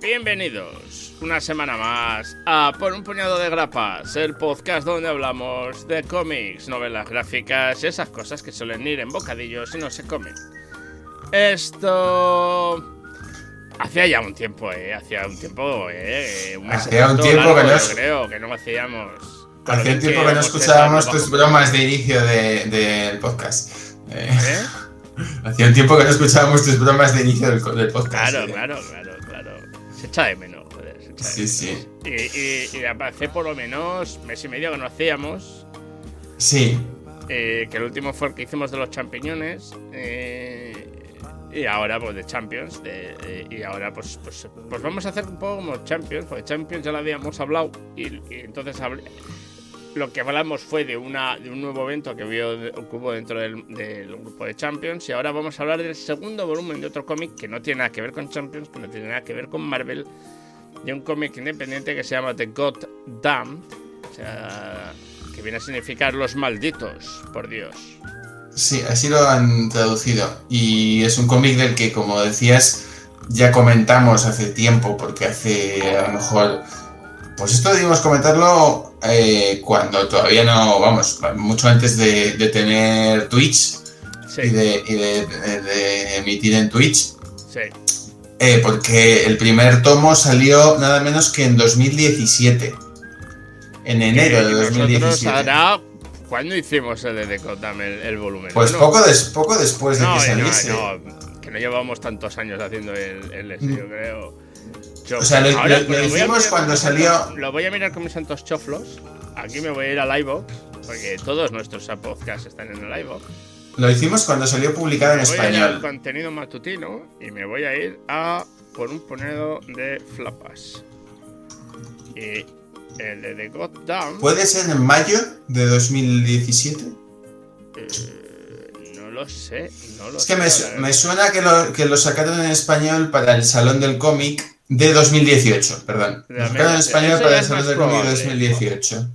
Bienvenidos una semana más a Por un puñado de grapas, el podcast donde hablamos de cómics, novelas gráficas y esas cosas que suelen ir en bocadillos y no se comen. Esto... Hacía ya un tiempo, eh, hacía un tiempo, eh, un Hacía un tiempo que no creo que no hacíamos. Lo Hacía bien tiempo que no escuchábamos tus bajo- bromas de inicio del de, del podcast. Eh, ¿Eh? Hacía un tiempo que no escuchábamos tus bromas de inicio del, del podcast. Claro, eh. claro, claro, claro. Se echa de menos, joder, se echa de Sí, sí. menos. Y, y, y hace por lo menos mes y medio que no hacíamos. Sí, eh, que el último fue el que hicimos de los champiñones. eh, y ahora, pues de Champions. de- y ahora, pues, pues, pues vamos a hacer un poco como Champions, porque Champions ya lo habíamos hablado. Y, y entonces lo que hablamos fue de, una, de un nuevo evento que hubo dentro del, del grupo de Champions. Y ahora vamos a hablar del segundo volumen de otro cómic que no tiene nada que ver con Champions, que no tiene nada que ver con Marvel. De un cómic independiente que se llama The God Damned. O sea, que viene a significar los malditos, por Dios. sí, así lo han traducido. Y es un cómic del que, como decías, ya comentamos hace tiempo, porque hace a lo mejor. Pues esto debimos comentarlo eh, cuando todavía no, vamos, mucho antes de, de tener Twitch Sí, y, de, y de- emitir en Twitch. sí. Eh, porque el primer tomo salió nada menos que en 2017. En enero de Y nosotros 2017. hará- ¿Cuándo hicimos el de Gotham, el, el volumen? Pues poco, des- poco después de no, que no, saliese. no, que no llevamos tantos años haciendo el, el yo creo. Yo- O sea, lo- lo- lo voy a hicimos cuando salió- Lo voy a mirar con mis santos choflos. Aquí me voy a ir al iVoox, porque todos nuestros podcasts están en el iVoox. Lo hicimos cuando salió publicado en voy a ir al español. contenido matutino y me voy a ir a por un puñado de flapas. Y el de The Gotham. ¿Puede ser en mayo de 2017? Eh, no lo sé, no lo Es sé. que me suena que lo, que lo sacaron en español para el Salón del Cómic de 2018, perdón. Lo Realmente, sacaron en español para Cómic de probable. 2018.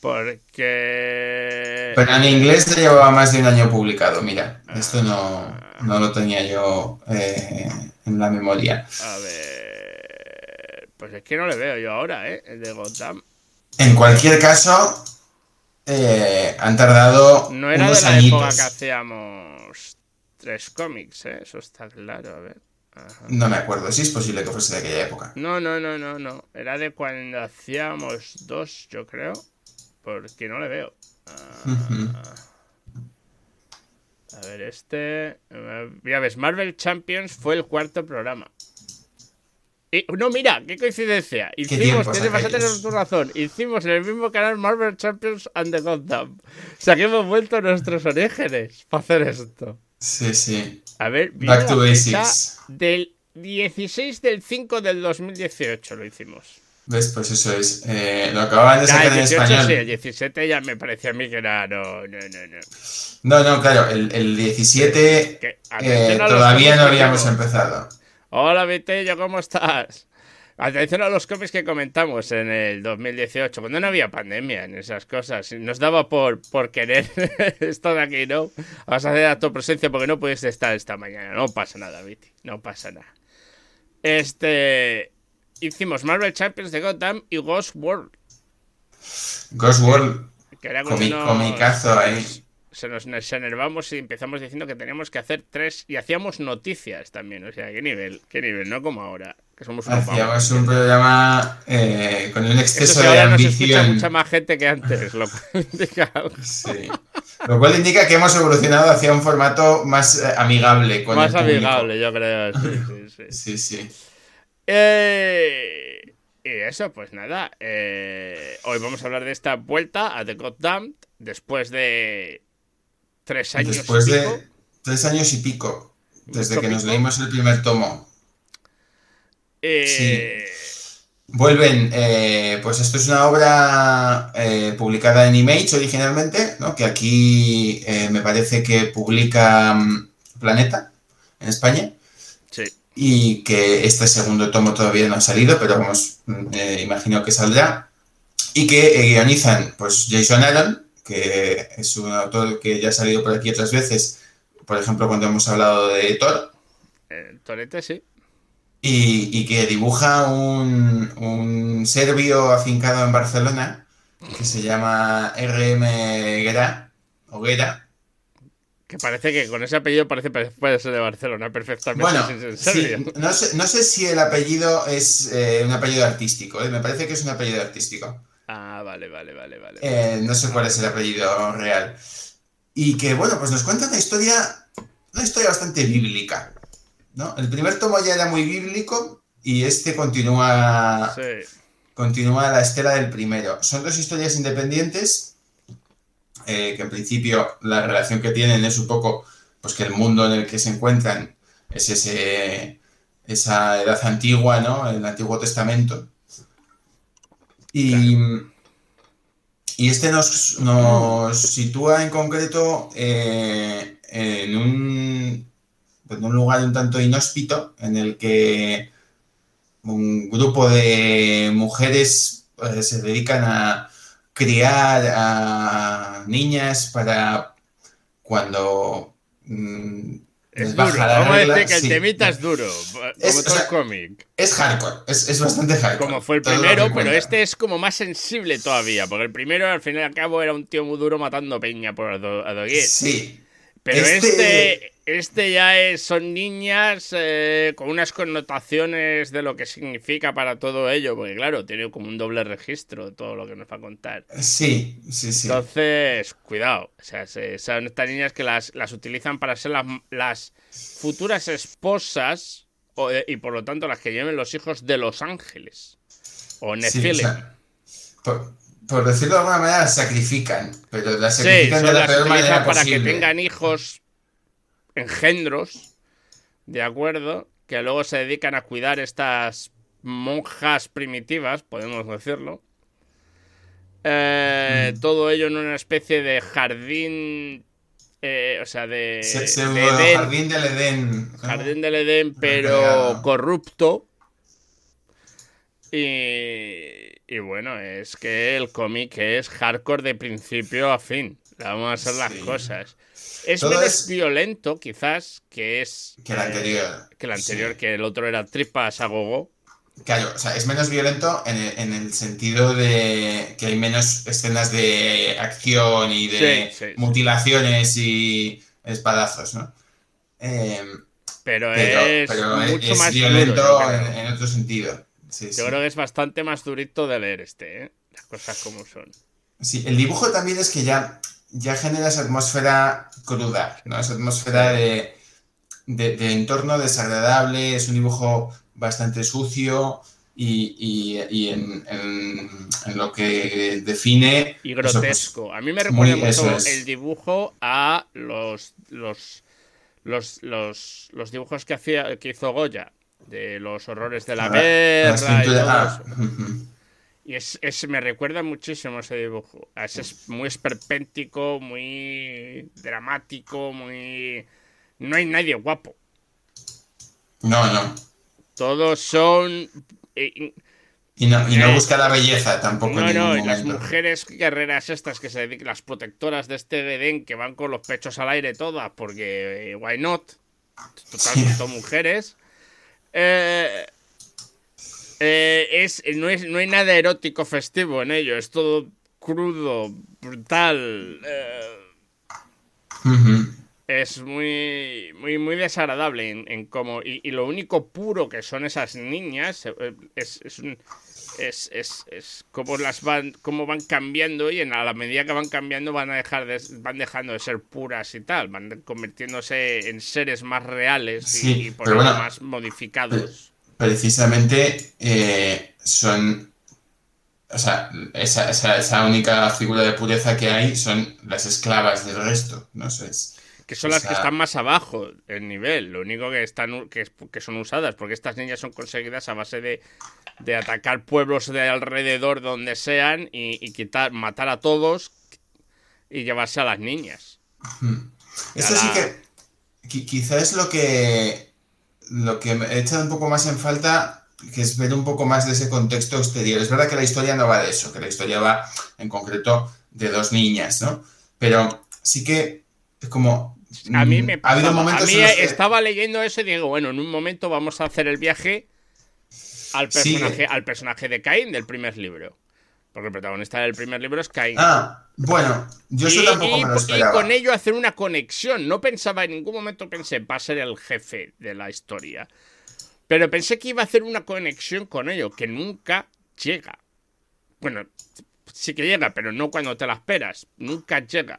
Porque. Pero en inglés ya llevaba más de un año publicado, mira. Esto no, no lo tenía yo eh, en la memoria. A ver. Pues es que no le veo yo ahora, ¿eh? El de Gotham. En cualquier caso, eh, han tardado No era unos de la añitos. época que hacíamos tres cómics, ¿eh? Eso está claro, a ver. Ajá. No me acuerdo, si es posible que fuese de aquella época. No, no, no, no, no. Era de cuando hacíamos dos, yo creo. Porque no le veo. Ah. A ver, este. eh, Ya ves, Marvel Champions fue el cuarto programa. Y, no, mira, qué coincidencia. Hicimos, tienes- tu razón. Hicimos en el mismo canal Marvel Champions and the Gotham. O sea que hemos vuelto a nuestros orígenes para hacer esto. Sí, sí. A ver, Back to basics. Del 16 del 5 del 2018 lo hicimos. ¿Ves? Pues eso es. Eh, lo acababan de sacar en 18 español. sí, el 17 ya me parecía a mí que era. No, no, no, no. No, no, claro, el, el 17 Que- eh, todavía no habíamos empezado. Hola, Vitello, ¿cómo estás? Atención a los cómics que comentamos en el 2018, cuando no había pandemia en esas cosas. Nos daba por, por querer estar aquí, ¿no? Vas a hacer a tu presencia porque no puedes estar esta mañana. No pasa nada, Viti. No pasa nada. Este. Hicimos Marvel Champions de Gotham y Ghost World. Ghost World, Que era comi- nos- comicazo ahí. se nos, nos enervamos y empezamos diciendo que teníamos que hacer tres y hacíamos noticias también. O sea, qué nivel, qué nivel, no como ahora, que somos unos Hacíamos vagos. un programa eh, con un Eso exceso de ahora nos ambición. mucha más gente que antes, lo cual indica. Sí. Lo cual indica que hemos evolucionado hacia un formato más eh, amigable con más el amigable, yo creo. Sí, sí, sí. Sí, sí. Eh, y eso, pues nada. hoy vamos a hablar de esta vuelta a The Goddamned después de tres años Después y de pico. tres años y pico, desde que nos leímos el primer tomo. Eh, Vuelven, eh, pues esto es una obra eh, publicada en Image originalmente, ¿no? que aquí me parece que publica mm, Planeta en España sí. y que este segundo tomo todavía no ha salido, pero vamos, mm, imagino que saldrá. Y que guionizan pues Jason Aaron, que es un autor que ya ha salido por aquí otras veces, por ejemplo cuando hemos hablado de Thor, Torete, sí. Y, y que dibuja un, un serbio afincado en Barcelona que se llama RM Guerra, o Guerra. Que parece que con ese apellido parece puede ser de Barcelona perfectamente. Bueno, sin sí, no, sé, no sé si el apellido es eh, un apellido artístico, ¿eh? me parece que es un apellido artístico. Ah, vale, vale, vale, vale. Eh, no sé cuál es el apellido real. Y que, bueno, pues nos cuenta una historia, una historia bastante bíblica. ¿No? El primer tomo ya era muy bíblico y este continúa, Sí. continúa la estela del primero. Son dos historias independientes eh, que en principio la relación que tienen es un poco pues que el mundo en el que se encuentran es ese, esa edad antigua, ¿no? El Antiguo Testamento. Y, y este nos, nos sitúa en concreto eh, en, un, en un lugar un tanto inhóspito en el que un grupo de mujeres eh, se dedican a criar a niñas para cuando mm, Es les duro. baja la Vamos a regla, decir que el temita es duro. Como Es- todo sea, cómic. Es hardcore, es, es bastante hardcore. Como fue el primero, pero este es como más sensible todavía. Porque el primero, al fin y al cabo, era un tío muy duro matando peña por a a doquier. Sí. Pero Este- este, este, ya es, son niñas eh, con unas connotaciones de lo que significa para todo ello. Porque claro, tiene como un doble registro todo lo que nos va a contar. Sí, sí, sí. Entonces, cuidado. O sea, se- son estas niñas que las, las utilizan para ser las, las futuras esposas o, eh, y por lo tanto las que lleven los hijos de los ángeles. O Sí, o Nephilim. sea, por, por decirlo de alguna manera, las sacrifican, pero las Sí, sacrifican son de la las peor manera para posible. que tengan hijos, engendros, ¿de acuerdo? Que luego se dedican a cuidar estas monjas primitivas, podemos decirlo. Eh, Mm. Todo ello en una especie de jardín, eh, o sea, de, Se- se- de Edén, jardín del Edén. jardín del Edén, pero corrupto. Y, y bueno, es que el cómic es hardcore de principio a fin. Vamos a hacer las Sí. cosas. Es Todo menos es- violento, quizás, que es. Que el eh, anterior. que el anterior, Sí. que el otro era tripas a gogo. Claro, o sea, es menos violento en el, en el sentido de que hay menos escenas de acción y de Sí, mutilaciones y espadazos, ¿no? Eh, Pero, pero es pero mucho es más violento duro, en, en otro sentido. Yo creo que es bastante más durito de leer este, ¿eh? Las cosas como son. Sí, el dibujo también es que ya, ya genera esa atmósfera cruda, ¿no? Esa atmósfera de, de- de entorno desagradable, es un dibujo bastante sucio y, y- y en, en- en lo que define... Y eso, pues, grotesco. a mí me recuerda mucho es. el dibujo a los los, los, los, los dibujos que hacía que hizo Goya de los horrores de la las guerra y todo ah, eso. Y es, es- me recuerda muchísimo ese dibujo. A Ese es muy esperpéntico, muy dramático, muy... No hay nadie guapo. No, no. Todos son... eh, Y no, y no Eh, busca la belleza tampoco No, en no, y las mujeres guerreras estas que se dedican, las protectoras de este Edén que van con los pechos al aire todas, porque eh, why not? Total, Sí. son mujeres. Eh, eh, es, no, es, no hay nada erótico festivo en ello, es todo crudo, brutal. eh, es muy, muy, muy desagradable en, en cómo. Y, y lo único puro que son esas niñas eh, es, es, un- es, es, cómo las van, cómo van cambiando y en, a la medida que van cambiando van a dejar de, van dejando de ser puras y tal, van convirtiéndose en seres más reales y- Sí, y, por ello bueno, más modificados. Precisamente eh, son o sea, esa, esa, única figura de pureza que hay son las esclavas del resto, ¿no? sé que son las que están más abajo el nivel, lo único que están que, que, son usadas, porque estas niñas son conseguidas a base de, de atacar pueblos de alrededor donde sean y, quitar, matar a todos y llevarse a las niñas. Esto sí que quizás es lo que lo que he echado un poco más en falta que es ver un poco más de ese contexto exterior. Es verdad que la historia no va de eso, que la historia va en concreto de dos niñas, ¿no? Pero sí que es como... A mí me ha habido momentos a mí estaba leyendo eso y digo, bueno, en un momento vamos a hacer el viaje al personaje, al personaje de Cain del primer libro. Porque el protagonista del primer libro es Cain. Ah, bueno, yo eso tampoco me lo esperaba. Y con ello hacer una conexión. No pensaba, en ningún momento pensé, va a ser el jefe de la historia. Pero pensé que iba a hacer una conexión con ello, que nunca llega. Bueno, sí que llega, pero no cuando te la esperas. Nunca llega.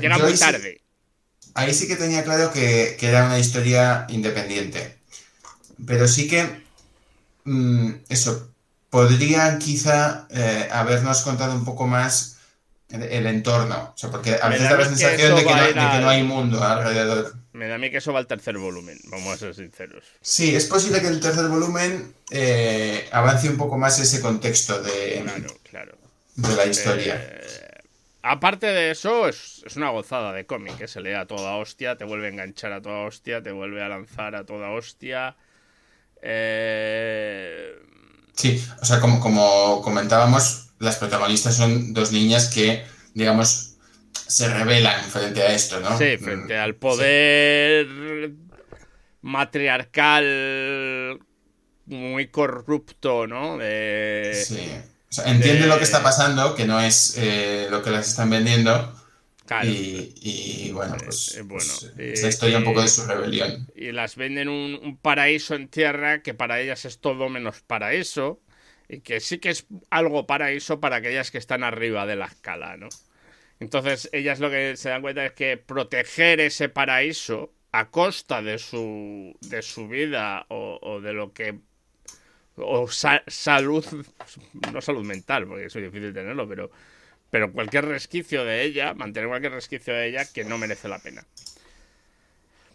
llega muy tarde. ahí sí que tenía claro que, era una historia independiente. Pero sí que. Mm, eso. Podrían quizá eh, habernos contado un poco más el, entorno. O sea, porque a veces da la sensación de que, no, hay mundo alrededor. Me da a mí que eso va al tercer volumen, vamos a ser sinceros. Sí, es posible que el tercer volumen eh, avance un poco más ese contexto de, claro, de la historia. Eh, aparte de eso, es, una gozada de cómic, que se lee a toda hostia, te vuelve a enganchar a toda hostia, te vuelve a lanzar a toda hostia. Eh... Sí, o sea, como, como comentábamos, las protagonistas son dos niñas que, digamos, se rebelan frente a esto, ¿no? Sí, frente al poder matriarcal muy corrupto, ¿no? Sí. O sea, entienden lo que está pasando, que no es eh, lo que las están vendiendo. Claro. Y, bueno, pues, eh, pues esa historia un poco de su rebelión. Y las venden un, un paraíso en tierra que para ellas es todo menos paraíso y que sí que es algo paraíso para aquellas que están arriba de la escala, ¿no? Entonces, ellas lo que se dan cuenta es que proteger ese paraíso a costa de su, de su vida o, de lo que... o salud, no salud mental, porque es muy difícil tenerlo, pero, pero cualquier resquicio de ella, mantener cualquier resquicio de ella que no merece la pena.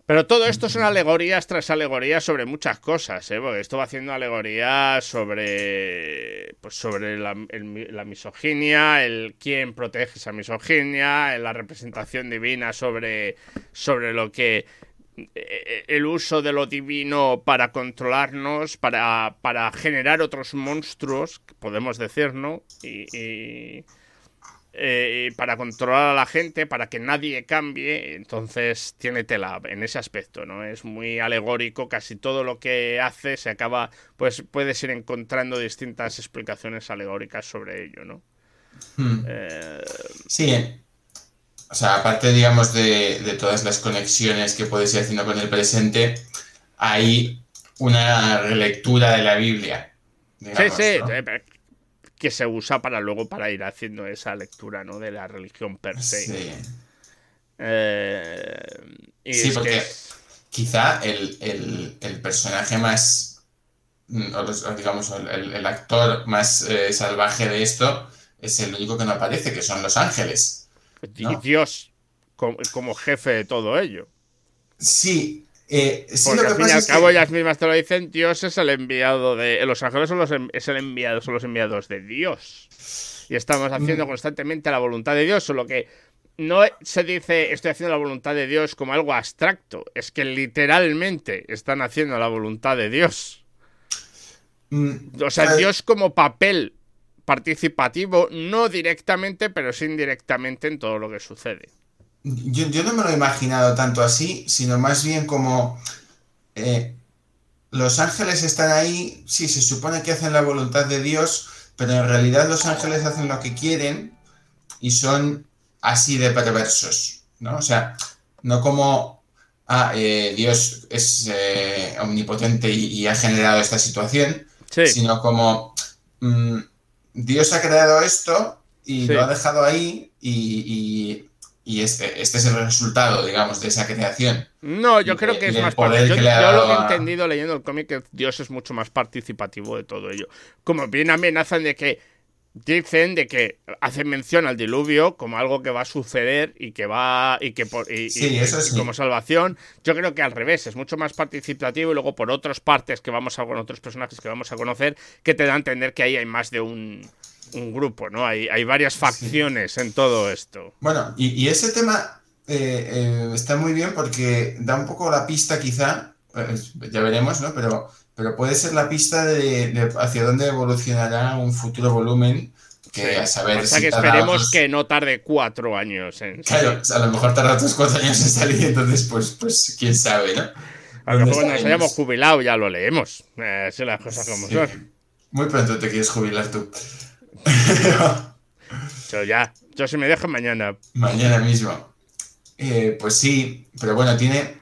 Pero todo esto son alegorías tras alegorías sobre muchas cosas, ¿eh? Esto va haciendo alegorías sobre, pues sobre la, misoginia, el quién protege esa misoginia, la representación divina sobre, sobre lo que eh, el uso de lo divino para controlarnos, para, para generar otros monstruos, podemos decir, ¿no? y eh, para controlar a la gente, para que nadie cambie, entonces tiene tela en ese aspecto, ¿no? Es muy alegórico, casi todo lo que hace se acaba, pues puedes ir encontrando distintas explicaciones alegóricas sobre ello, ¿no? Hmm. Eh, sí, o sea, aparte, digamos, de, de, todas las conexiones que puedes ir haciendo con el presente, hay una relectura de la Biblia. sí, sí, eh, que se usa para luego para ir haciendo esa lectura ¿no? de la religión per se. Sí, eh, sí porque quizá el, personaje más, mm, o digamos, el, actor más eh, salvaje de esto es el único que no aparece, que son los ángeles. Y Dios como, jefe de todo ello. Sí, eh, Porque al fin y al cabo ellas mismas te lo dicen, Dios es el enviado de... Los ángeles son los, es el enviado, son los enviados de Dios. Y estamos haciendo mm. constantemente la voluntad de Dios, solo que no se dice estoy haciendo la voluntad de Dios como algo abstracto, es que literalmente están haciendo la voluntad de Dios. Mm, o sea, Dios como papel participativo, no directamente, pero sí indirectamente en todo lo que sucede. Yo, no me lo he imaginado tanto así, sino más bien como eh, los ángeles están ahí, sí, se supone que hacen la voluntad de Dios, pero en realidad los ángeles hacen lo que quieren y son así de perversos, ¿no? O sea, no como ah, eh, Dios es eh, omnipotente y, ha generado esta situación, sino como mm, Dios ha creado esto y lo ha dejado ahí y, y este, este es el resultado, digamos, de esa creación. No, yo creo que es más yo, que yo lo que he entendido leyendo el cómic que Dios es mucho más participativo de todo ello. Como bien amenazan de que dicen de que hacen mención al diluvio como algo que va a suceder y que va y que por y, Sí, y- eso y sí. como salvación. Yo creo que al revés, es mucho más participativo y luego por otras partes que vamos a con otros personajes que vamos a conocer que te da a entender que ahí hay más de un, un grupo, ¿no? Hay, hay varias facciones en todo esto. Bueno, y, y ese tema eh, eh, está muy bien porque da un poco la pista, quizá, eh, ya veremos, ¿no? Pero, pero puede ser la pista de, de hacia dónde evolucionará un futuro volumen que a saber Pasa si que esperemos otros- que no tarde cuatro años en Claro, a lo mejor tarda otros cuatro años en salir, entonces, pues, pues quién sabe, ¿no? A lo ¿Dónde mejor nos hayamos jubilado ya lo leemos. Eh, así las cosas como Sí. son. Muy pronto te quieres jubilar tú. Yo ya. Yo si me dejan mañana. Mañana mismo. Eh, pues sí, pero bueno, tiene.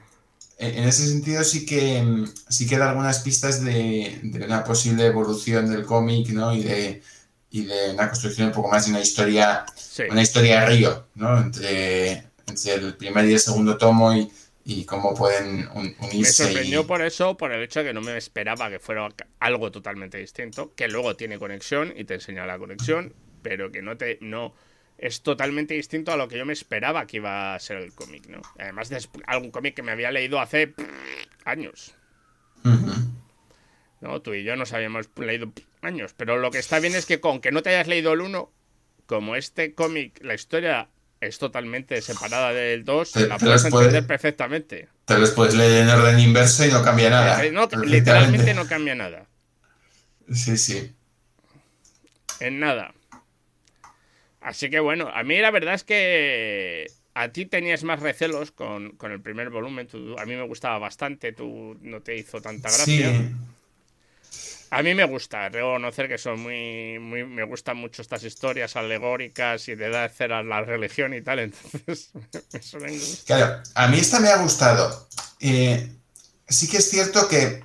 En ese sentido sí que mm, sí que da algunas pistas de, de una posible evolución del cómic, ¿no? Y de, y de una construcción un poco más de una historia, Sí. una historia río, ¿no? Entre, entre el primer y el segundo tomo y, y cómo pueden un- Me unirse. y- sorprendió por eso, por el hecho de que no me esperaba que fuera algo totalmente distinto, que luego tiene conexión y te enseña la conexión, pero que no te no es totalmente distinto a lo que yo me esperaba que iba a ser el cómic, ¿no? Además de algún cómic que me había leído hace años. ¿no? Tú y yo nos habíamos leído años, pero lo que está bien es que con que no te hayas leído el 1, como este cómic, la historia es totalmente separada del 2, Te- la te puedes puede- entender perfectamente. Te los puedes leer en orden inverso y no cambia nada. Eh, no, literalmente no cambia nada. Sí, sí. En nada. Así que bueno, a mí la verdad es que a ti tenías más recelos con, con el primer volumen. tú- a mí me gustaba bastante, tú no te hizo tanta gracia. Sí. A mí me gusta reconocer que son muy, muy. Me gustan mucho estas historias alegóricas y de dar cera a la religión y tal, entonces me suelen gustar. Claro, a mí esta me ha gustado. Eh, sí que es cierto que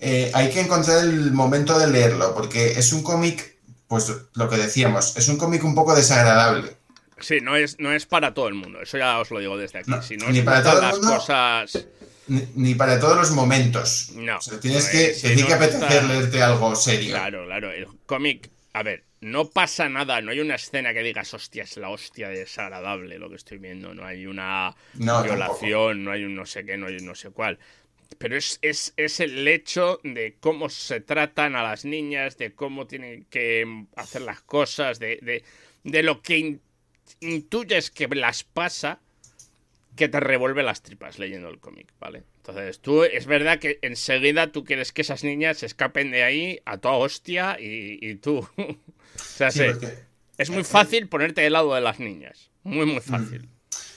eh, hay que encontrar el momento de leerlo, porque es un cómic, pues lo que decíamos, es un cómic un poco desagradable. Sí, no es, no es para todo el mundo, eso ya os lo digo desde aquí. No, si no ni para todo el las mundo. cosas. Ni, ni para todos los momentos. No. O sea, tienes que, eh, si tiene no que apetecer leerte algo serio. Claro, claro. El cómic, a ver, no pasa nada, no hay una escena que digas, hostia, es la hostia de desagradable lo que estoy viendo, no hay una No, violación, no hay un no sé qué, no hay un no sé cuál. Pero es, es, es el hecho de cómo se tratan a las niñas, de cómo tienen que hacer las cosas, de, de, de lo que in- intuyes que las pasa, que te revuelve las tripas leyendo el cómic, ¿vale? Entonces, tú, es verdad que enseguida tú quieres que esas niñas se escapen de ahí a toda hostia y, y tú. o sea, Sí, es muy fácil ponerte del lado de las niñas. Muy, muy fácil.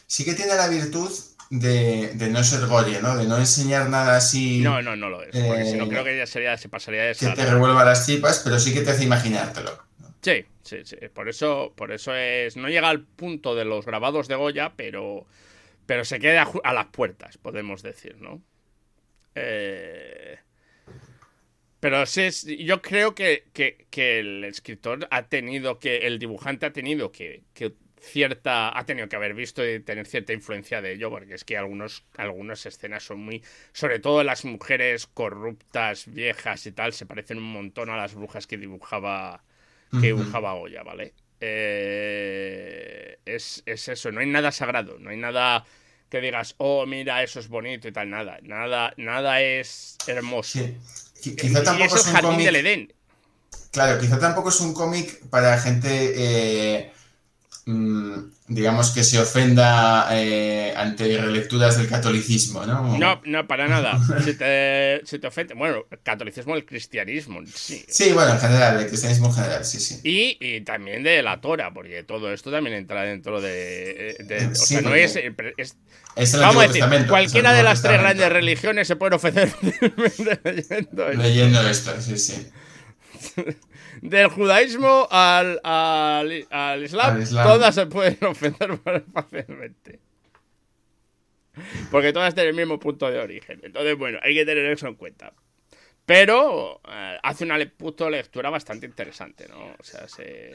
sí que tiene la virtud de, de no ser gory, ¿no? De no enseñar nada así No, no, no lo es. Porque si no, Eh, creo que ya sería, se pasaría de que te revuelva las tripas, pero sí que te hace imaginártelo. Sí, sí, sí. Por eso, por eso es. No llega al punto de los grabados de Goya, pero. Pero se queda a las puertas, podemos decir, ¿no? Eh, Pero sí, es- yo creo que, que- que el escritor ha tenido que. El dibujante ha tenido que, que cierta. Ha tenido que haber visto y tener cierta influencia de ello, porque es que algunos, algunas escenas son muy. Sobre todo las mujeres corruptas, viejas y tal, se parecen un montón a las brujas que dibujaba que dibujaba Goya, ¿vale? Eh, es, es eso, no hay nada sagrado, no hay nada que digas, oh, mira, eso es bonito y tal, nada, nada, nada es hermoso. Sí. Quizá tampoco eso es un Jardín cómic. del Edén. Claro, quizá tampoco es un cómic para gente, eh, digamos, que se ofenda eh, ante relecturas del catolicismo, ¿no? No, no, para nada. Si te, si te ofende, bueno, el catolicismo, el cristianismo, sí. Sí, bueno, en general, el cristianismo en general, sí, sí. Y, y también de la Tora, porque todo esto también entra dentro de... de- o Sí, sea, no es, es- Es el Vamos a decir, cualquiera de las tres grandes religiones se puede ofender fácilmente leyendo esto. Leyendo esto, sí, sí. Del judaísmo al, al, al islam, Al islam. todas se pueden ofender fácilmente. Porque todas tienen el mismo punto de origen. Entonces, bueno, hay que tener eso en cuenta. Pero eh, hace una le- puto lectura bastante interesante, ¿no? O sea, se...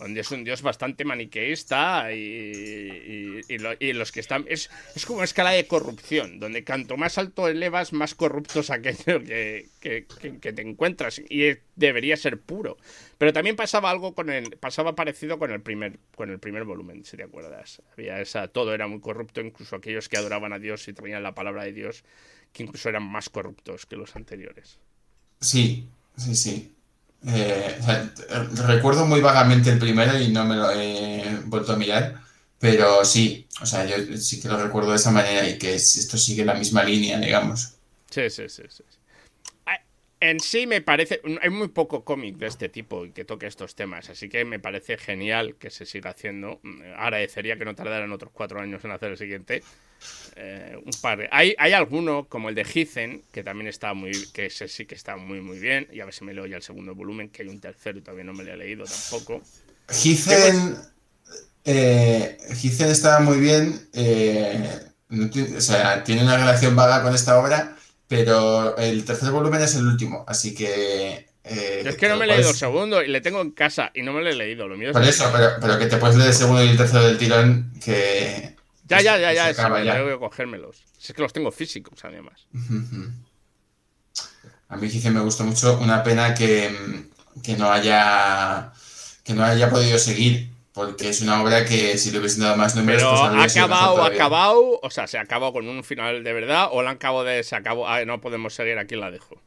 donde es un dios bastante maniqueísta y, y, los que están... Es, es, como una escala de corrupción, donde cuanto más alto elevas, más corrupto es aquello que, que, que, te encuentras y debería ser puro. Pero también pasaba algo con el... pasaba parecido con el primer, con el primer volumen, si te acuerdas. Había esa, todo era muy corrupto, incluso aquellos que adoraban a Dios y traían la palabra de Dios, que incluso eran más corruptos que los anteriores. Sí, sí, sí. Eh, recuerdo muy vagamente el primero y no me lo he vuelto a mirar, pero sí, o sea, yo sí que lo recuerdo de esa manera y que esto sigue la misma línea, digamos. Sí, sí, sí, sí. En sí me parece, hay muy poco cómic de este tipo y que toque estos temas, así que me parece genial que se siga haciendo. Agradecería que no tardaran otros cuatro años en hacer el siguiente. Eh, un par hay, hay alguno, como el de Heathen, que también está muy, que sí que está muy muy bien, y a ver si me leo ya el segundo volumen, que hay un tercero y todavía no me lo he leído tampoco. Heathen, eh, estaba muy bien, eh, o sea, tiene una relación vaga con esta obra pero el tercer volumen es el último, así que... Eh, es que no me he leído el segundo y le tengo en casa y no me lo he leído. Lo mío Por eso, pero, que te puedes leer el segundo y el tercero del tirón, que... Ya, ya, ya, ya, ya, ya. tengo que cogérmelos. es que los tengo físicos, además. A mí sí me gustó mucho. Una pena que, que no haya que no haya podido seguir porque es una obra que si le hubiesen dado más números. Pero pues ha acabado, ha acabado, o sea, se acabó con un final de verdad o la han acabado de. Se acabó, ah, no podemos seguir, aquí la dejo.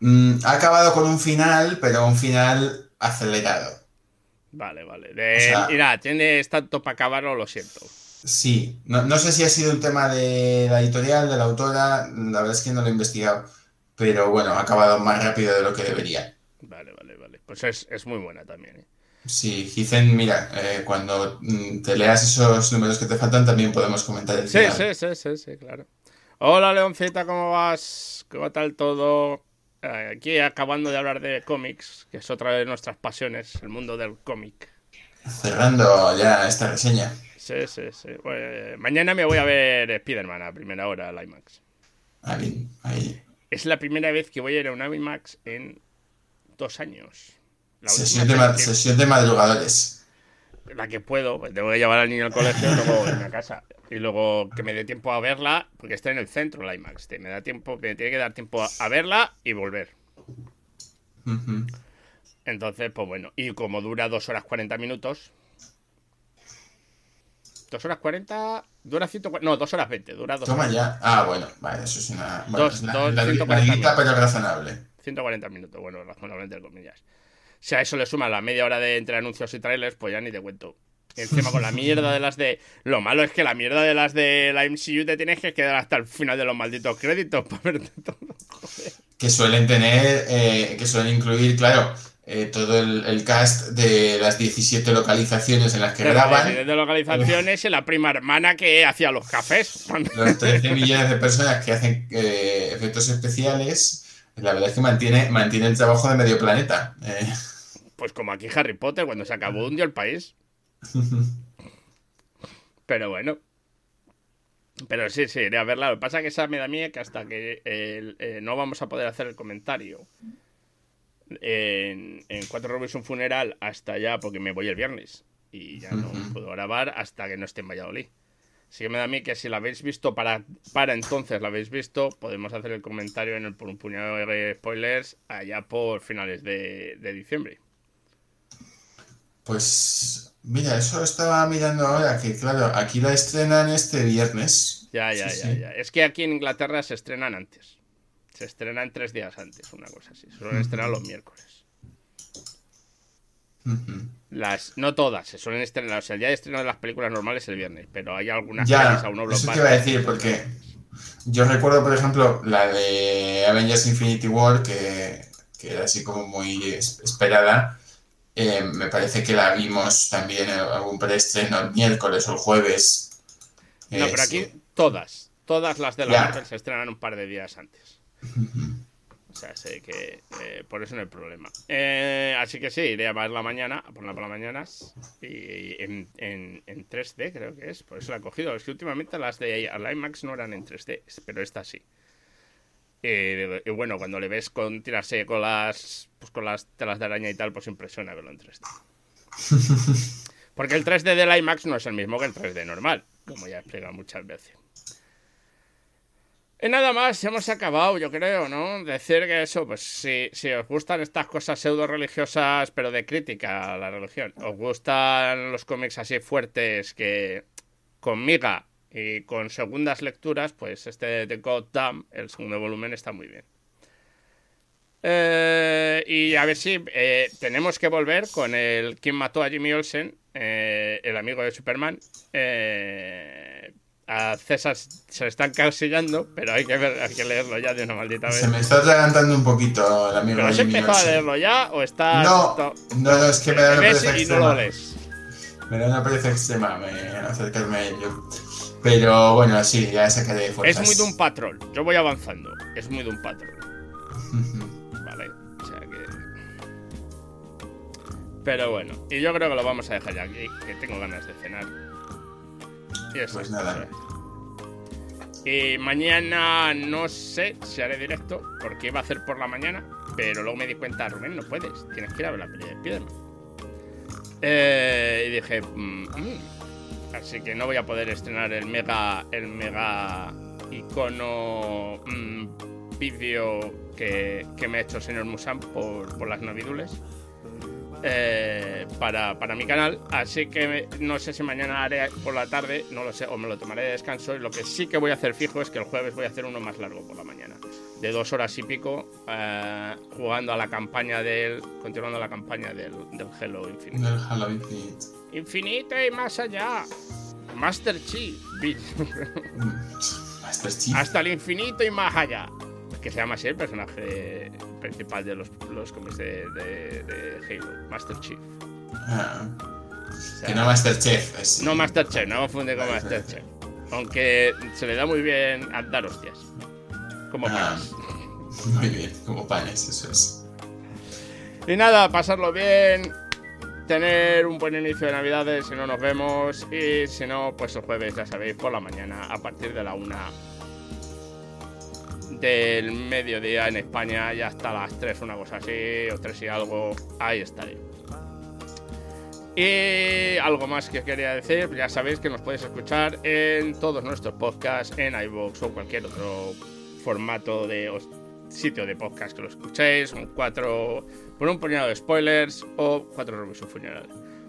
Mm, ha acabado con un final, pero un final acelerado. Vale, vale. mira, tienes tanto para acabarlo, lo siento. Sí, no, no, sé si ha sido un tema de la editorial, de la autora, la verdad es que no lo he investigado, pero bueno, ha acabado más rápido de lo que debería. Vale, vale, vale. Pues es, es muy buena también. ¿eh? Sí, Gizen, mira, eh, cuando mm, te leas esos números que te faltan también podemos comentar el sí, Sí, sí, sí, sí, claro. Hola Leoncita, ¿cómo vas? ¿Cómo tal todo? Eh, aquí acabando de hablar de cómics, que es otra de nuestras pasiones, el mundo del cómic. Cerrando ya esta reseña. Sí, sí, sí. mañana me voy a ver Spider-Man a primera hora al IMAX. Ahí, ahí. Es la primera vez que voy a ir a un IMAX en dos años. Sesión de, madrugadores. La que puedo, pues tengo que llevar al niño al colegio y luego irme a casa. Y luego que me dé tiempo a verla, porque está en el centro la IMAX. Me da tiempo, me tiene que dar tiempo a, verla y volver. Entonces, pues bueno. Y como dura 2 horas 40 minutos. 2 horas 40. Dura 140. No, 2 horas 20. Dura 2 Toma ya. Ah, bueno, vale, eso es una. Bueno, dos, la, la, pero razonable. 140 minutos, bueno, razonable entre comillas. Si a eso le suma la media hora de entre anuncios y trailers, pues ya ni te cuento. encima con la mierda de las de. Lo malo es que la mierda de las de la MCU te tienes que quedar hasta el final de los malditos créditos para verte todo. Que suelen tener. Eh, que suelen incluir, claro. Eh, todo el, cast de las 17 localizaciones en las que graban. De localizaciones y la prima hermana que hacía los cafés. Los 13 millones de personas que hacen eh, efectos especiales. La verdad es que mantiene, mantiene el trabajo de medio planeta. Pues como aquí Harry Potter, cuando se acabó hundió el país. Pero bueno. Pero sí, sí, iré a verla. Lo que pasa es que esa me da miedo que hasta que eh, no vamos a poder hacer el comentario en, Cuatro Robes un funeral hasta allá, porque me voy el viernes. Y ya no puedo grabar hasta que no esté en Valladolid. Así que me da a mí que si la habéis visto para, para entonces, la habéis visto, podemos hacer el comentario en el por un puñado de spoilers allá por finales de diciembre. Pues mira, eso estaba mirando ahora, que claro, aquí la estrenan este viernes. Ya, ya, ya, ya. Es que aquí en Inglaterra se estrenan antes. Se estrenan tres días antes, una cosa así. Suelen estrenar los miércoles. Las, no todas, se suelen estrenar. O sea, el día de estreno de las películas normales es el viernes, pero hay algunas ya, que aún Eso te iba a decir, porque yo recuerdo, por ejemplo, la de Avengers Infinity War, que, que era así como muy esperada eh, me parece que la vimos también en algún preestreno el miércoles o el jueves. No, pero aquí todas, todas las de la Marvel se estrenan un par de días antes. O sea, sé que eh, por eso no hay problema. Eh, así que sí, iré a verla mañana, a ponerla por las mañanas. Y en, en, 3D creo que es, por eso la he cogido. Es que últimamente las de IMAX no eran en 3D, pero esta sí. Eh, y bueno, cuando le ves con tirarse con las pues con las telas de araña y tal, pues impresiona verlo en 3D. Porque el 3D del IMAX no es el mismo que el 3D normal, como ya he explicado muchas veces. Y nada más, hemos acabado, yo creo, ¿no? Decir que eso, pues si, si os gustan estas cosas pseudo religiosas, pero de crítica a la religión, os gustan los cómics así fuertes que con miga y con segundas lecturas, pues este de God Damn, el segundo volumen, está muy bien. Eh, y a ver si eh, tenemos que volver con el quien mató a Jimmy Olsen, eh, el amigo de Superman. A César se le están casillando, pero hay que, ver, hay que leerlo ya de una maldita vez. Se me está atragantando un poquito el amigo ¿Pero has empezado a leerlo ya o estás.? No, no, no, es que me da una pereza y no lo lees. Me da una pereza extrema me, acercarme a ello. Pero bueno, sí, ya sacaré Es fuerzas. muy de un patrón. Yo voy avanzando. Es muy de un patrón. Vale. O sea que. Pero bueno. Y yo creo que lo vamos a dejar ya aquí. Que tengo ganas de cenar. Y eso Pues es, nada. Y mañana no sé si haré directo. Porque iba a hacer por la mañana. Pero luego me di cuenta, Rubén, no puedes. Tienes que ir a ver la peli de Spiderman. Eh, y dije, mm, mm. así que no voy a poder estrenar el mega, el mega icono mm, vídeo que, que me ha hecho el señor Musan por, por las navidules eh, para, para mi canal. Así que no sé si mañana haré por la tarde, no lo sé, o me lo tomaré de descanso. Y lo que sí que voy a hacer fijo es que el jueves voy a hacer uno más largo por la mañana, de dos horas y pico, eh, jugando a la campaña del, continuando la campaña del, del Hello Infinite. Del Halo Infinite. Infinito y más allá. Master Chief. Master Chief. Hasta el infinito y más allá. Que se llama así el personaje principal de los, los cómics de, de- de Halo. Master Chief. Ah, O sea, que no Masterchef. Es, no Master Chef, no confunde con Vale, Master. Chef. Aunque se le da muy bien a dar hostias. Como Ah. panas. Muy bien, como panes, eso es. Y nada, pasarlo bien. Tener un buen inicio de Navidades si no nos vemos. Y si no, pues el jueves, ya sabéis, por la mañana, a partir de la una del mediodía en España, y hasta las 3, una cosa así, o 3 y algo, ahí estaré. Y algo más que quería decir, ya sabéis que nos podéis escuchar en todos nuestros podcasts, en iVoox o cualquier otro formato de sitio de podcast que lo escuchéis, un cuatro por un puñado de spoilers o cuatro reviews un funeral.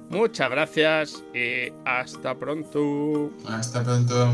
Muchas gracias y hasta pronto. Hasta pronto.